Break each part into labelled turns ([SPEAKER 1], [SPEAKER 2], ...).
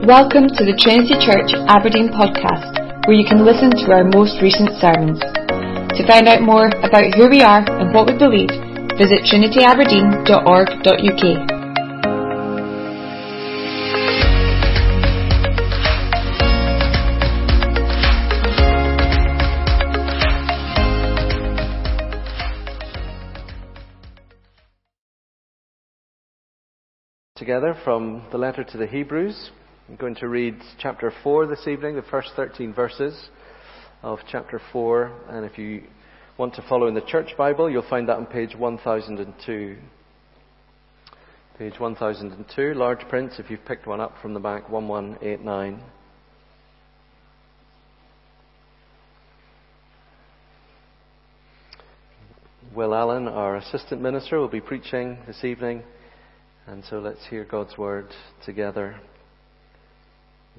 [SPEAKER 1] Welcome to the Trinity Church Aberdeen podcast, where you can listen to our most recent sermons. To find out more about who we are and what we believe, visit trinityaberdeen.org.uk.
[SPEAKER 2] Together from the letter to the Hebrews. I'm going to read chapter 4 this evening, the first 13 verses of chapter 4. And if you want to follow in the church Bible, you'll find that on page 1002. Page 1002, large print, if you've picked one up from the back, 1189. Will Allan, our assistant minister, will be preaching this evening. And so let's hear God's word together.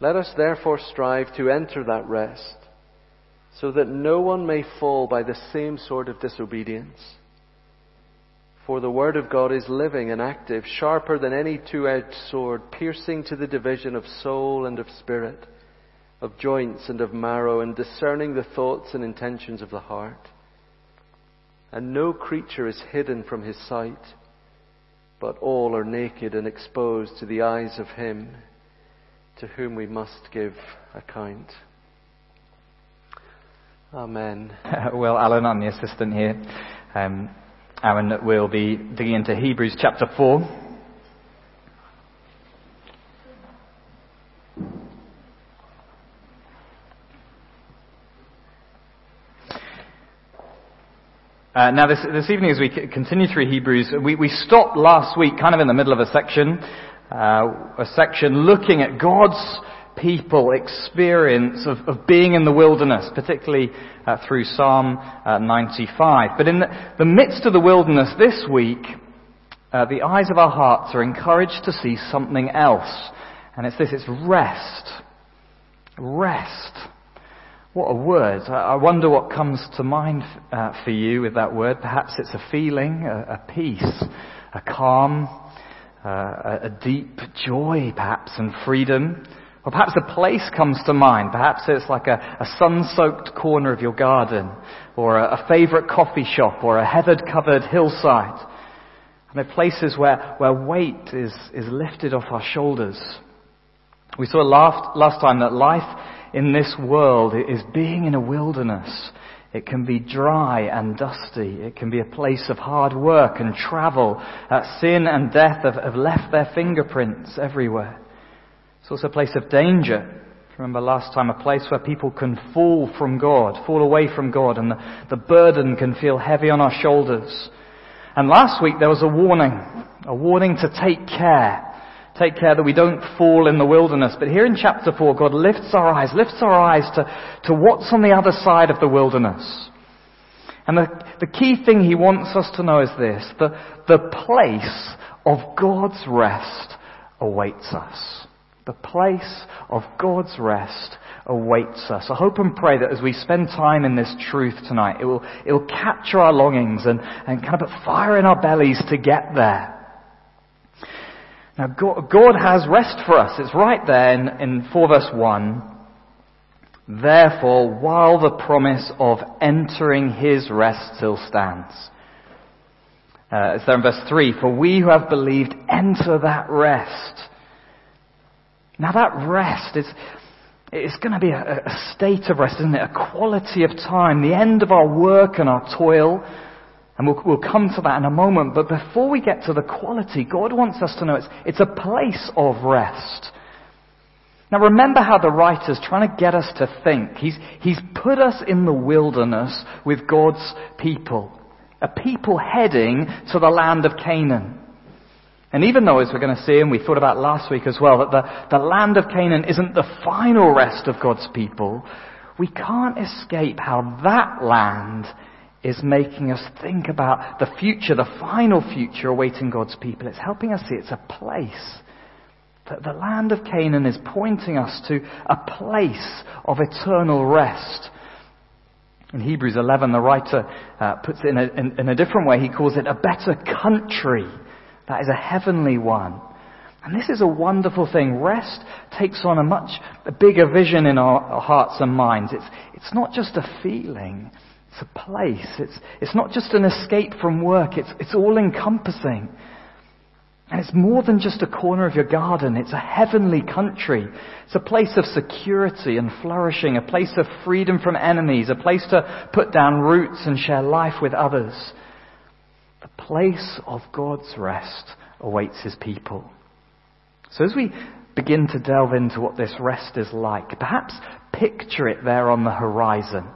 [SPEAKER 2] Let us therefore strive to enter that rest, so that no one may fall by the same sort of disobedience. For the Word of God is living and active, sharper than any two-edged sword, piercing to the division of soul and of spirit, of joints and of marrow, and discerning the thoughts and intentions of the heart. And no creature is hidden from His sight, but all are naked and exposed to the eyes of Him to whom we must give account. Amen.
[SPEAKER 3] well, Allan, I'm the assistant here. Um, Aaron will be digging into Hebrews chapter 4. Uh, now, this, this evening, as we continue through Hebrews, we, we stopped last week kind of in the middle of a section, uh, a section looking at God's people experience of, of being in the wilderness, particularly uh, through Psalm uh, 95. But in the, the, midst of the wilderness this week, uh, the eyes of our hearts are encouraged to see something else. And it's this, it's rest. Rest. What a word. I wonder what comes to mind uh, for you with that word. Perhaps it's a feeling, a, a peace, a calm, uh, a, deep joy, perhaps, and freedom. Or perhaps a place comes to mind. Perhaps it's like a, a sun-soaked corner of your garden, or a, a favorite coffee shop, or a heathered-covered hillside. And they're places where, where weight is, is lifted off our shoulders. We saw last, last time that life in this world is being in a wilderness. It can be dry and dusty. It can be a place of hard work and travel. Sin and death have, have left their fingerprints everywhere. It's also a place of danger. Remember last time, a place where people can fall from God, fall away from God, and the, the burden can feel heavy on our shoulders. And last week there was a warning, a warning to take care take care that we don't fall in the wilderness. But here in chapter 4, God lifts our eyes, lifts our eyes to, to what's on the other side of the wilderness. And the, the key thing he wants us to know is this, the, the place of God's rest awaits us. The place of God's rest awaits us. I hope and pray that as we spend time in this truth tonight, it will, it will capture our longings and, and kind of put fire in our bellies to get there. Now, God, has rest for us. It's right there in, in 4 verse 1. Therefore, while the promise of entering his rest still stands. Uh, it's there in verse 3. For we who have believed enter that rest. Now that rest is, it's going to be a, a state of rest, isn't it? A quality of time, the end of our work and our toil. And we'll, we'll come to that in a moment. But before we get to the quality, God wants us to know it's, it's a place of rest. Now remember how the writer's trying to get us to think. He's, he's put us in the wilderness with God's people. A people heading to the land of Canaan. And even though, as we're going to see, and we thought about last week as well, that the, the land of Canaan isn't the final rest of God's people, we can't escape how that land is making us think about the future, the final future awaiting God's people. It's helping us see it's a place. That the land of Canaan is pointing us to a place of eternal rest. In Hebrews 11, the writer uh, puts it in a, in, in a different way. He calls it a better country. That is a heavenly one. And this is a wonderful thing. Rest takes on a much bigger vision in our hearts and minds. It's, it's not just a feeling. It's a place. It's, it's not just an escape from work. It's, it's all encompassing. And it's more than just a corner of your garden. It's a heavenly country. It's a place of security and flourishing, a place of freedom from enemies, a place to put down roots and share life with others. The place of God's rest awaits his people. So as we begin to delve into what this rest is like, perhaps picture it there on the horizon.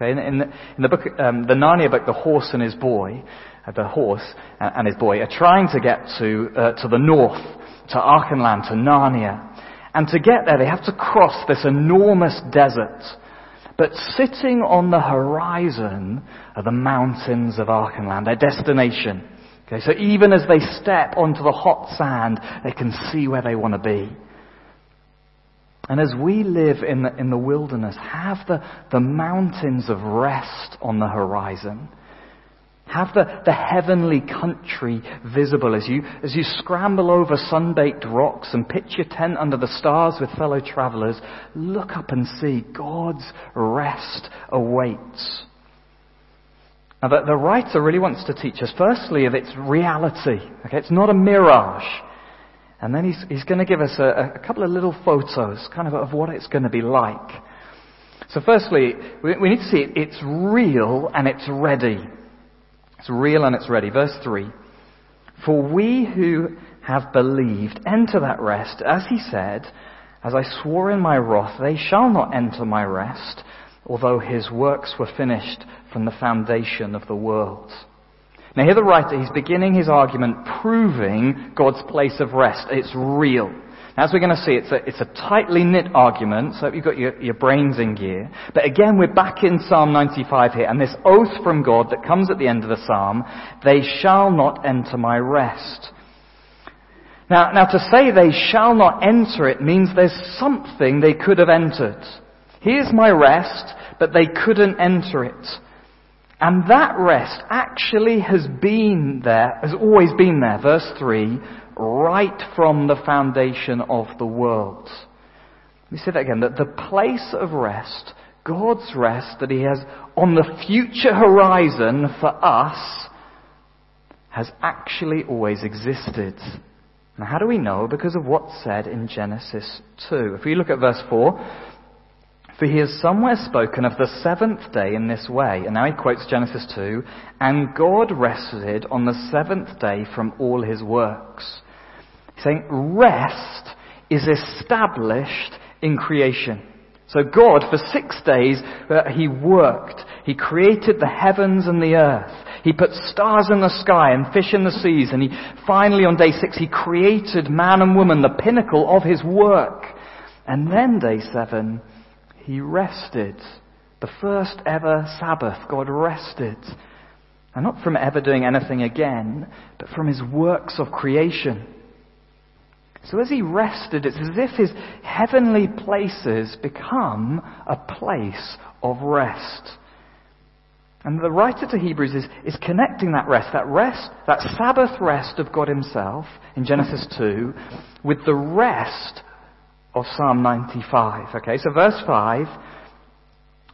[SPEAKER 3] Okay, in, in, the, in the book, um, the Narnia book, the horse and his boy, uh, the horse and his boy are trying to get to uh, to the north, to Archenland, to Narnia, and to get there they have to cross this enormous desert. But sitting on the horizon are the mountains of Archenland, their destination. Okay, so even as they step onto the hot sand, they can see where they want to be. And as we live in the, in the wilderness, have the, the mountains of rest on the horizon. Have the, the heavenly country visible as you, as you scramble over sun-baked rocks and pitch your tent under the stars with fellow travelers. Look up and see God's rest awaits. Now, the, the writer really wants to teach us, firstly, of its reality. Okay, it's not a mirage. And then he's, he's going to give us a, a couple of little photos, kind of of what it's going to be like. So firstly, we, we need to see it, it's real and it's ready. It's real and it's ready. Verse 3. For we who have believed enter that rest, as he said, as I swore in my wrath, they shall not enter my rest, although his works were finished from the foundation of the world. Now here the writer, he's beginning his argument proving God's place of rest. It's real. As we're going to see, it's a, it's a tightly knit argument, so you've got your, your brains in gear. But again, we're back in Psalm 95 here, and this oath from God that comes at the end of the psalm, they shall not enter my rest. Now, now to say they shall not enter it means there's something they could have entered. Here's my rest, but they couldn't enter it. And that rest actually has been there, has always been there, verse 3, right from the foundation of the world. Let me say that again, that the place of rest, God's rest that He has on the future horizon for us, has actually always existed. Now how do we know? Because of what's said in Genesis 2. If we look at verse 4, for he has somewhere spoken of the seventh day in this way. And now he quotes Genesis 2. And God rested on the seventh day from all his works. He's saying rest is established in creation. So God, for six days, uh, He worked. He created the heavens and the earth. He put stars in the sky and fish in the seas. And He, finally on day six, He created man and woman, the pinnacle of His work. And then day seven, he rested. The first ever Sabbath, God rested. And not from ever doing anything again, but from his works of creation. So as he rested, it's as if his heavenly places become a place of rest. And the writer to Hebrews is, is connecting that rest, that rest, that Sabbath rest of God Himself in Genesis 2, with the rest of Psalm 95. Okay, so verse 5,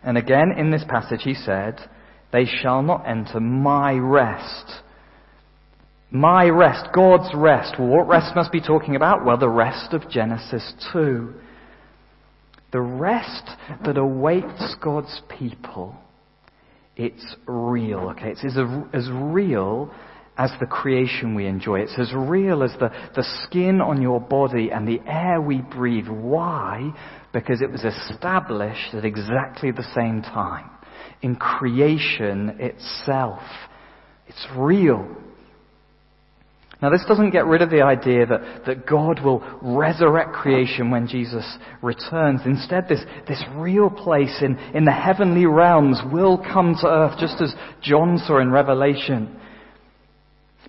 [SPEAKER 3] and again in this passage he said, They shall not enter my rest. My rest, God's rest. Well, what rest must be talking about? Well, the rest of Genesis 2. The rest that awaits God's people. It's real, okay? It's as, as real as the creation we enjoy. It's as real as the, the skin on your body and the air we breathe. Why? Because it was established at exactly the same time. In creation itself. It's real. Now, this doesn't get rid of the idea that, that God will resurrect creation when Jesus returns. Instead, this, this real place in, in the heavenly realms will come to earth, just as John saw in Revelation.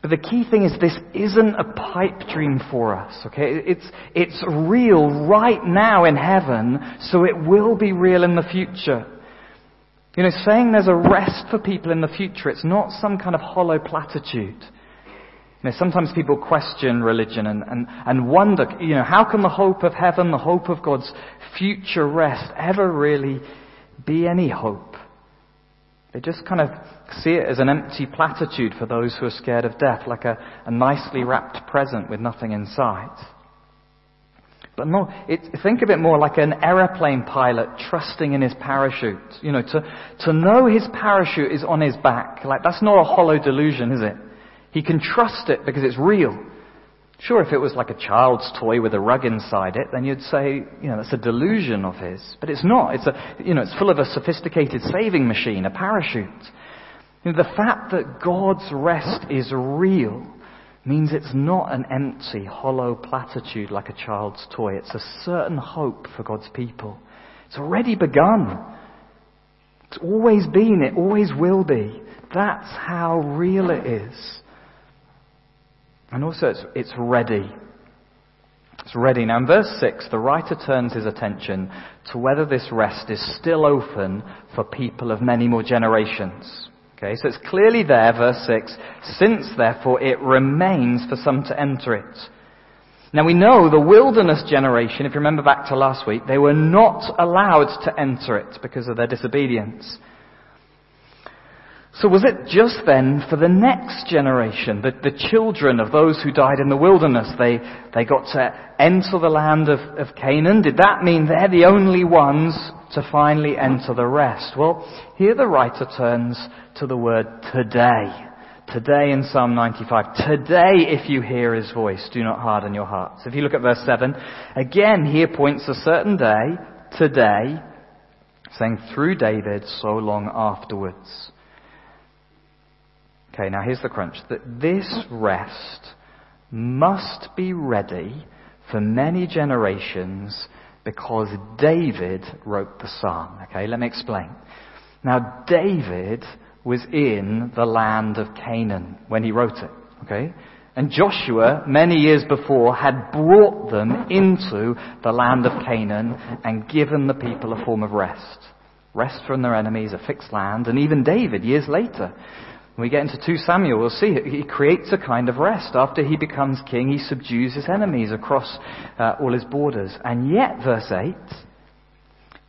[SPEAKER 3] But the key thing is this isn't a pipe dream for us, okay? It's, it's real right now in heaven, so it will be real in the future. You know, saying there's a rest for people in the future, it's not some kind of hollow platitude. You know, sometimes people question religion and, and, and wonder, you know, how can the hope of heaven, the hope of God's future rest ever really be any hope? They just kind of see it as an empty platitude for those who are scared of death, like a, a nicely wrapped present with nothing inside. But no, it, think of it more like an aeroplane pilot trusting in his parachute. You know, to, to know his parachute is on his back. Like, that's not a hollow delusion, is it? He can trust it because it's real. Sure, if it was like a child's toy with a rug inside it, then you'd say, you know, that's a delusion of his. But it's not. It's a, you know, it's full of a sophisticated saving machine, a parachute. You know, the fact that God's rest is real means it's not an empty, hollow platitude like a child's toy. It's a certain hope for God's people. It's already begun. It's always been. It always will be. That's how real it is. And also, it's, it's ready. It's ready. Now, in verse 6, the writer turns his attention to whether this rest is still open for people of many more generations. Okay, so it's clearly there, verse 6, since therefore it remains for some to enter it. Now we know the wilderness generation, if you remember back to last week, they were not allowed to enter it because of their disobedience. So was it just then for the next generation, the, the children of those who died in the wilderness, they, they got to enter the land of, of Canaan? Did that mean they're the only ones to finally enter the rest? Well, here the writer turns to the word today. Today in Psalm 95. Today, if you hear his voice, do not harden your hearts. If you look at verse 7, again, he points a certain day, today, saying through David, so long afterwards. Okay, now here's the crunch. That this rest must be ready for many generations because David wrote the psalm. Okay, let me explain. Now, David was in the land of Canaan when he wrote it. Okay? And Joshua, many years before, had brought them into the land of Canaan and given the people a form of rest. Rest from their enemies, a fixed land, and even David, years later, when we get into 2 Samuel, we'll see he creates a kind of rest. After he becomes king, he subdues his enemies across uh, all his borders. And yet, verse 8,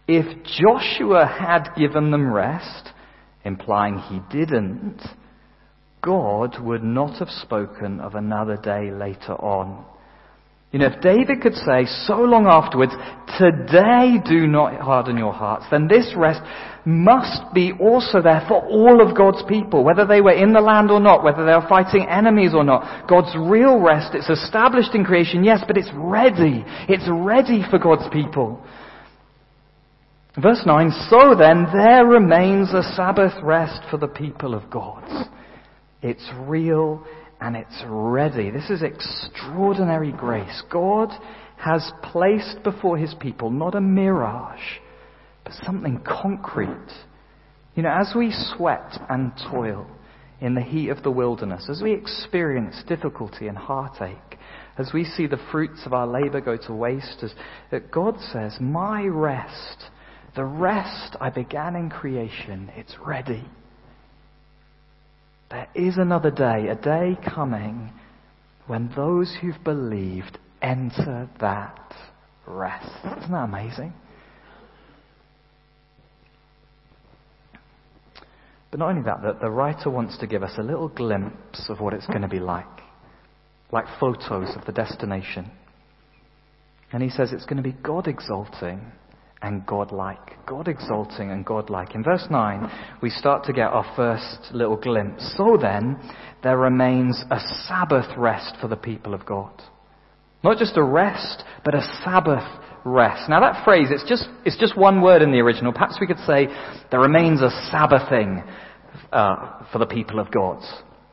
[SPEAKER 3] if Joshua had given them rest, implying he didn't, God would not have spoken of another day later on. You know, if David could say so long afterwards, today do not harden your hearts, then this rest must be also there for all of God's people, whether they were in the land or not, whether they were fighting enemies or not. God's real rest, it's established in creation, yes, but it's ready. It's ready for God's people. Verse 9, so then there remains a Sabbath rest for the people of God. It's real, and it's ready. This is extraordinary grace. God has placed before his people not a mirage, but something concrete. You know, as we sweat and toil in the heat of the wilderness, as we experience difficulty and heartache, as we see the fruits of our labor go to waste, as that God says, My rest, the rest I began in creation, it's ready. There is another day, a day coming when those who've believed enter that rest. Isn't that amazing? But not only that, the, the writer wants to give us a little glimpse of what it's going to be like, like photos of the destination. And he says it's going to be God exalting and God-like. God exalting and God-like. In verse 9, we start to get our first little glimpse. So then, there remains a Sabbath rest for the people of God. Not just a rest, but a Sabbath rest. Now that phrase, it's just, it's just one word in the original. Perhaps we could say, there remains a Sabbathing uh, for the people of God.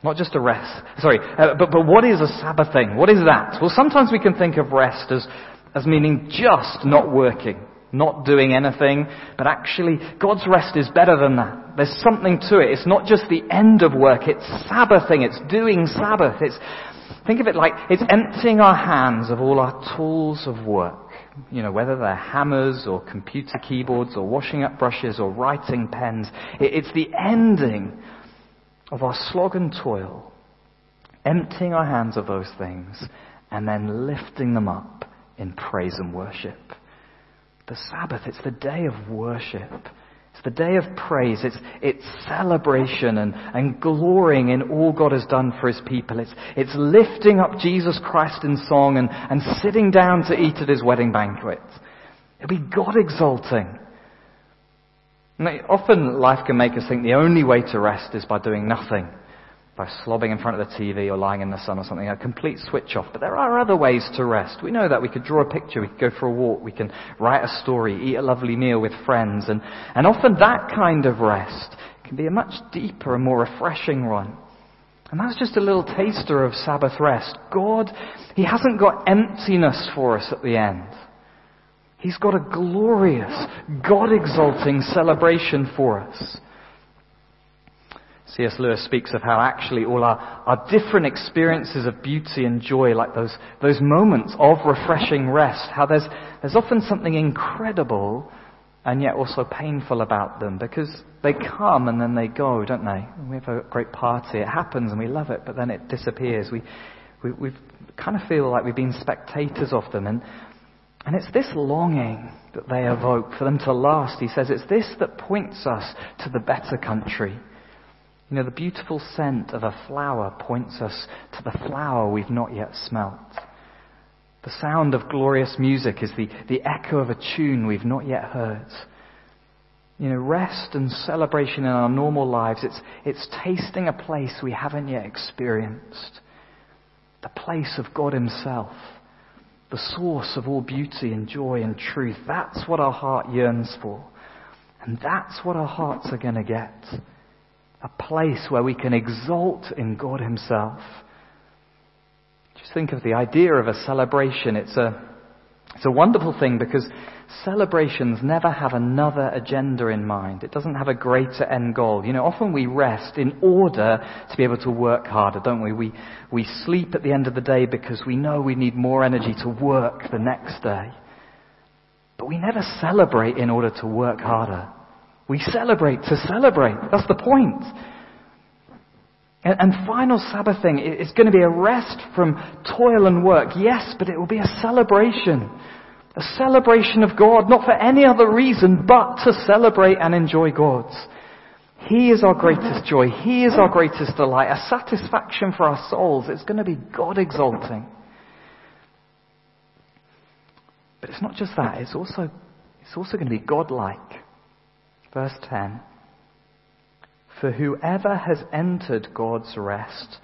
[SPEAKER 3] Not just a rest. Sorry, uh, but, but what is a Sabbathing? What is that? Well, sometimes we can think of rest as, as meaning just not working, not doing anything, but actually God's rest is better than that. There's something to it. It's not just the end of work, it's Sabbathing, it's doing Sabbath. It's, think of it like it's emptying our hands of all our tools of work you know, whether they're hammers or computer keyboards or washing up brushes or writing pens, it's the ending of our slog and toil, emptying our hands of those things and then lifting them up in praise and worship. The Sabbath, it's the day of worship. It's the day of praise. It's, it's celebration and, and glorying in all God has done for his people. It's, it's lifting up Jesus Christ in song and, and sitting down to eat at his wedding banquet. It'll be God exalting. Often life can make us think the only way to rest is by doing nothing by slobbing in front of the TV or lying in the sun or something, a complete switch off. But there are other ways to rest. We know that. We could draw a picture, we could go for a walk, we can write a story, eat a lovely meal with friends, and, and often that kind of rest can be a much deeper and more refreshing one. And that's just a little taster of Sabbath rest. God, He hasn't got emptiness for us at the end. He's got a glorious, God exalting celebration for us. C.S. Lewis speaks of how actually all our, our different experiences of beauty and joy, like those, those moments of refreshing rest, how there's, there's often something incredible and yet also painful about them because they come and then they go, don't they? We have a great party, it happens and we love it, but then it disappears. We, we we kind of feel like we've been spectators of them. And, and it's this longing that they evoke for them to last. He says it's this that points us to the better country you know, the beautiful scent of a flower points us to the flower we've not yet smelt. The sound of glorious music is the, the echo of a tune we've not yet heard. You know, rest and celebration in our normal lives, it's, it's tasting a place we haven't yet experienced. The place of God Himself. The source of all beauty and joy and truth. That's what our heart yearns for. And that's what our hearts are going to get a place where we can exalt in God Himself. Just think of the idea of a celebration. It's a, it's a wonderful thing because celebrations never have another agenda in mind. It doesn't have a greater end goal. You know, often we rest in order to be able to work harder, don't we? We, we sleep at the end of the day because we know we need more energy to work the next day. But we never celebrate in order to work harder. We celebrate to celebrate. That's the point. And, final Sabbathing is going to be a rest from toil and work. Yes, but it will be a celebration. A celebration of God, not for any other reason, but to celebrate and enjoy God. He is our greatest joy. He is our greatest delight. A satisfaction for our souls. It's going to be God exalting. But it's not just that. It's also, it's also going to be God-like. Verse 10 For whoever has entered God's rest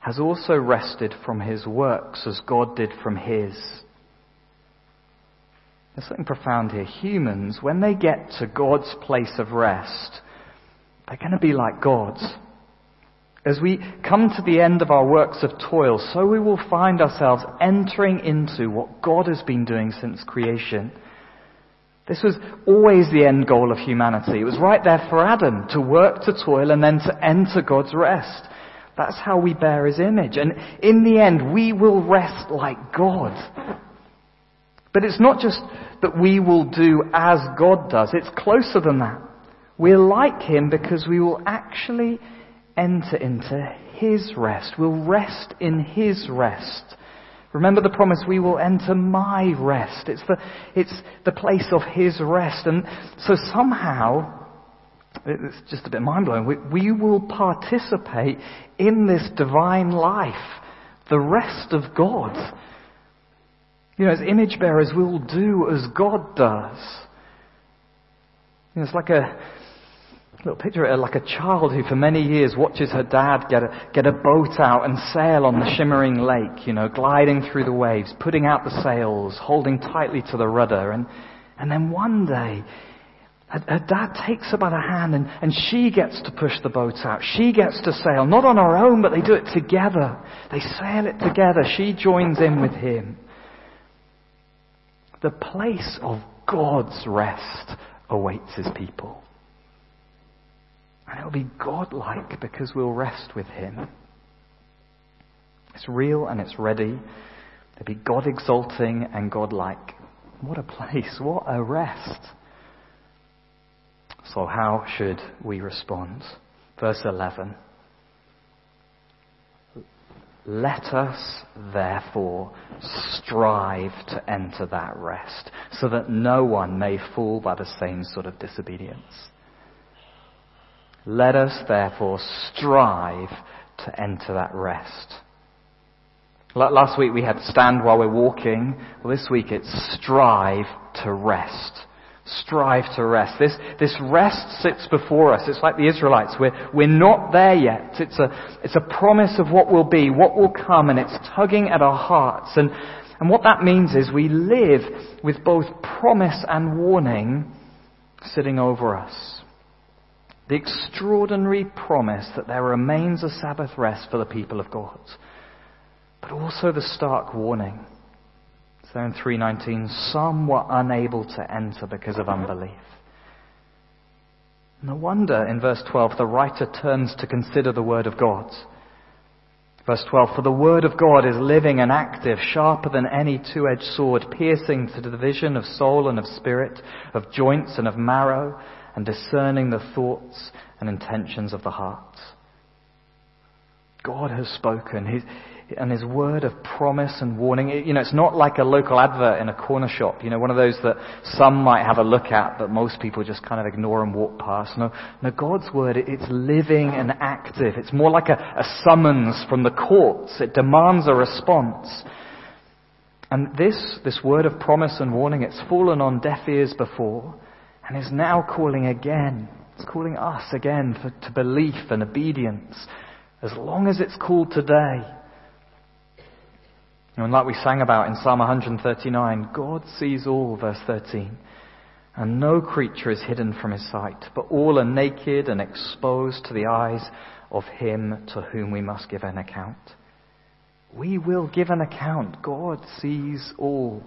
[SPEAKER 3] has also rested from his works as God did from his. There's something profound here. Humans, when they get to God's place of rest, they're going to be like gods. As we come to the end of our works of toil, so we will find ourselves entering into what God has been doing since creation. This was always the end goal of humanity. It was right there for Adam to work, to toil, and then to enter God's rest. That's how we bear His image. And in the end, we will rest like God. But it's not just that we will do as God does. It's closer than that. We're like Him because we will actually enter into His rest. We'll rest in His rest. Remember the promise, we will enter my rest. It's the, it's the place of His rest. And so somehow, it's just a bit mind blowing, we, we will participate in this divine life, the rest of God. You know, as image bearers, we'll do as God does. You know, it's like a little picture of like a child who for many years watches her dad get a, get a boat out and sail on the shimmering lake, you know, gliding through the waves, putting out the sails, holding tightly to the rudder. And, and then one day, her, her dad takes her by the hand and, and she gets to push the boat out. She gets to sail, not on her own, but they do it together. They sail it together. She joins in with him. The place of God's rest awaits his people. And it'll be God-like because we'll rest with him. It's real and it's ready. It'll be God exalting and God-like. What a place. What a rest. So how should we respond? Verse 11. Let us therefore strive to enter that rest, so that no one may fall by the same sort of disobedience. Let us therefore strive to enter that rest. Last week we had stand while we're walking. Well, this week it's strive to rest. Strive to rest. This, this rest sits before us. It's like the Israelites. We're, we're not there yet. It's a, it's a promise of what will be, what will come, and it's tugging at our hearts. And, and what that means is we live with both promise and warning sitting over us. The extraordinary promise that there remains a Sabbath rest for the people of God, but also the stark warning so in 319, some were unable to enter because of unbelief. No wonder in verse 12 the writer turns to consider the word of God. Verse 12, for the word of God is living and active, sharper than any two-edged sword, piercing to the division of soul and of spirit, of joints and of marrow, and discerning the thoughts and intentions of the heart. God has spoken. And his word of promise and warning. You know, it's not like a local advert in a corner shop, you know, one of those that some might have a look at, but most people just kind of ignore and walk past. No, no God's word, it's living and active. It's more like a, a summons from the courts. It demands a response. And this, this word of promise and warning, it's fallen on deaf ears before, and is now calling again. It's calling us again for, to belief and obedience, as long as it's called today. And like we sang about in Psalm 139, God sees all, verse 13. And no creature is hidden from his sight, but all are naked and exposed to the eyes of him to whom we must give an account. We will give an account. God sees all.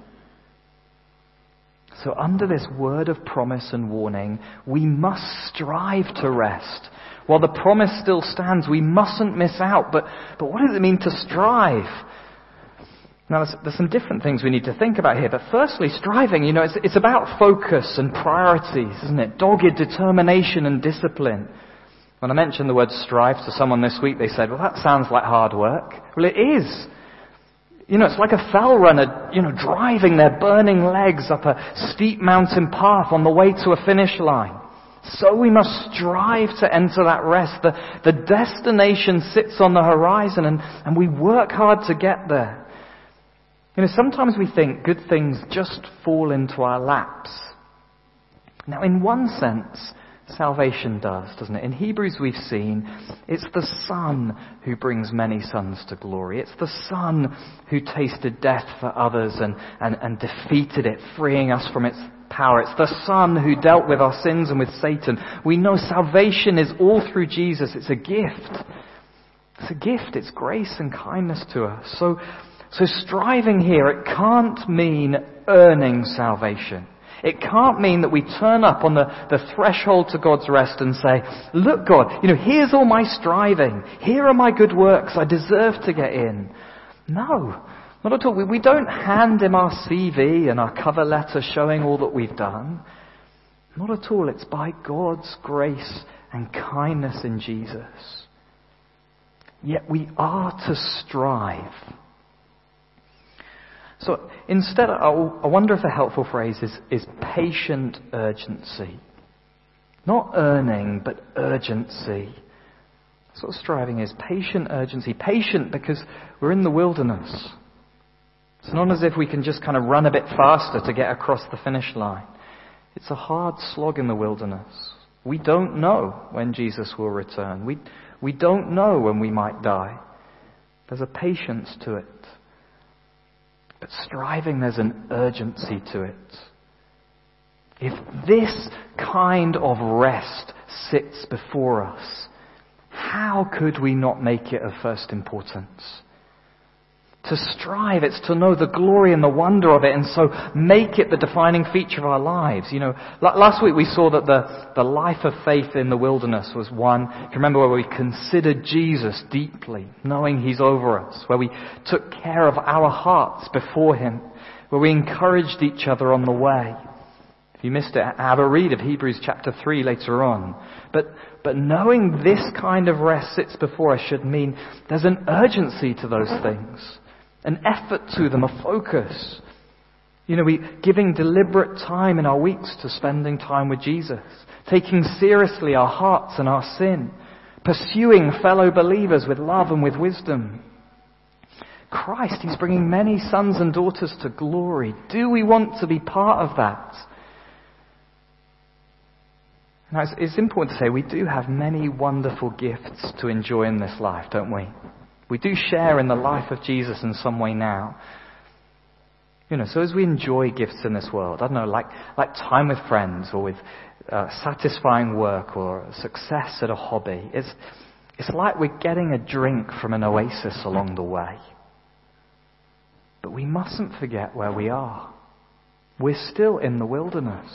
[SPEAKER 3] So, under this word of promise and warning, we must strive to rest. While the promise still stands, we mustn't miss out. But, but what does it mean to strive? Now, there's, there's, some different things we need to think about here, but firstly, striving, you know, it's, it's about focus and priorities, isn't it? Dogged determination and discipline. When I mentioned the word strive to someone this week, they said, well, that sounds like hard work. Well, it is. You know, it's like a fell runner, you know, driving their burning legs up a steep mountain path on the way to a finish line. So we must strive to enter that rest. The, the destination sits on the horizon and, and we work hard to get there. You know, sometimes we think good things just fall into our laps. Now, in one sense, salvation does, doesn't it? In Hebrews, we've seen it's the Son who brings many sons to glory. It's the Son who tasted death for others and, and, and defeated it, freeing us from its power. It's the Son who dealt with our sins and with Satan. We know salvation is all through Jesus. It's a gift. It's a gift. It's grace and kindness to us. So, so striving here, it can't mean earning salvation. It can't mean that we turn up on the, the threshold to God's rest and say, look God, you know, here's all my striving. Here are my good works. I deserve to get in. No, not at all. We, we don't hand him our CV and our cover letter showing all that we've done. Not at all. It's by God's grace and kindness in Jesus. Yet we are to strive. So instead, I wonder if a helpful phrase is, is patient urgency. Not earning, but urgency. That's what striving is. Patient urgency. Patient because we're in the wilderness. It's not as if we can just kind of run a bit faster to get across the finish line. It's a hard slog in the wilderness. We don't know when Jesus will return. We, we don't know when we might die. There's a patience to it. But striving, there's an urgency to it. If this kind of rest sits before us, how could we not make it of first importance? To strive, it's to know the glory and the wonder of it and so make it the defining feature of our lives. You know, last week we saw that the, the life of faith in the wilderness was one, you remember where we considered Jesus deeply, knowing He's over us, where we took care of our hearts before Him, where we encouraged each other on the way. If you missed it, have a read of Hebrews chapter 3 later on. But, but knowing this kind of rest sits before us should mean there's an urgency to those things an effort to them, a focus. You know, we giving deliberate time in our weeks to spending time with Jesus, taking seriously our hearts and our sin, pursuing fellow believers with love and with wisdom. Christ, He's bringing many sons and daughters to glory. Do we want to be part of that? Now, it's, it's important to say we do have many wonderful gifts to enjoy in this life, don't we? We do share in the life of Jesus in some way now. You know, so as we enjoy gifts in this world, I don't know, like, like time with friends or with uh, satisfying work or success at a hobby, it's, it's like we're getting a drink from an oasis along the way. But we mustn't forget where we are. We're still in the wilderness.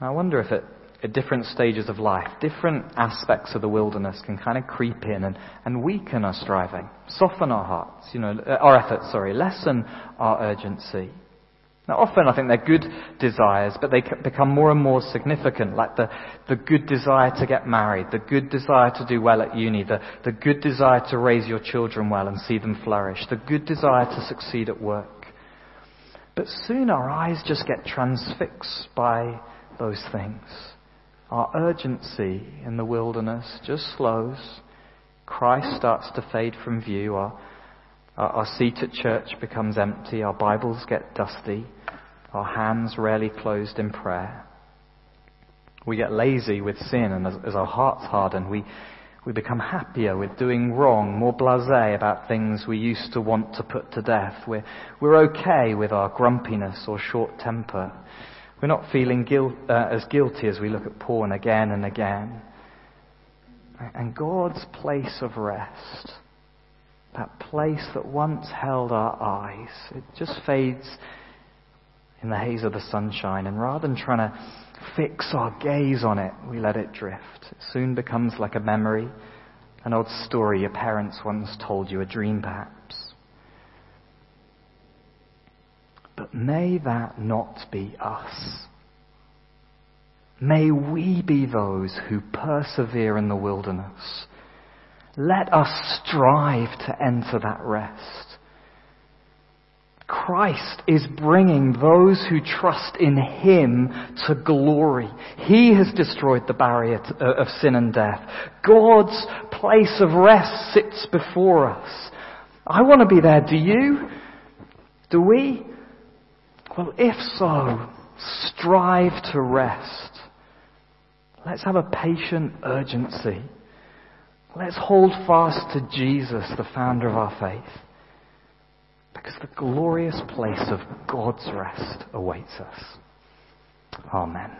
[SPEAKER 3] I wonder if it at different stages of life, different aspects of the wilderness can kind of creep in and, and weaken our striving, soften our hearts, you know, uh, our efforts, sorry, lessen our urgency. Now, often I think they're good desires, but they become more and more significant, like the, the good desire to get married, the good desire to do well at uni, the, the good desire to raise your children well and see them flourish, the good desire to succeed at work. But soon our eyes just get transfixed by those things. Our urgency in the wilderness just slows. Christ starts to fade from view. Our, our, our seat at church becomes empty. Our Bibles get dusty. Our hands rarely closed in prayer. We get lazy with sin, and as, as our hearts harden, we, we become happier with doing wrong, more blasé about things we used to want to put to death. We're, we're okay with our grumpiness or short temper. We're not feeling guilt, uh, as guilty as we look at porn again and again. And God's place of rest, that place that once held our eyes, it just fades in the haze of the sunshine. And rather than trying to fix our gaze on it, we let it drift. It soon becomes like a memory, an old story your parents once told you, a dream perhaps. But may that not be us. May we be those who persevere in the wilderness. Let us strive to enter that rest. Christ is bringing those who trust in Him to glory. He has destroyed the barrier uh, of sin and death. God's place of rest sits before us. I want to be there. Do you? Do we? Well, if so, strive to rest. Let's have a patient urgency. Let's hold fast to Jesus, the founder of our faith. Because the glorious place of God's rest awaits us. Amen.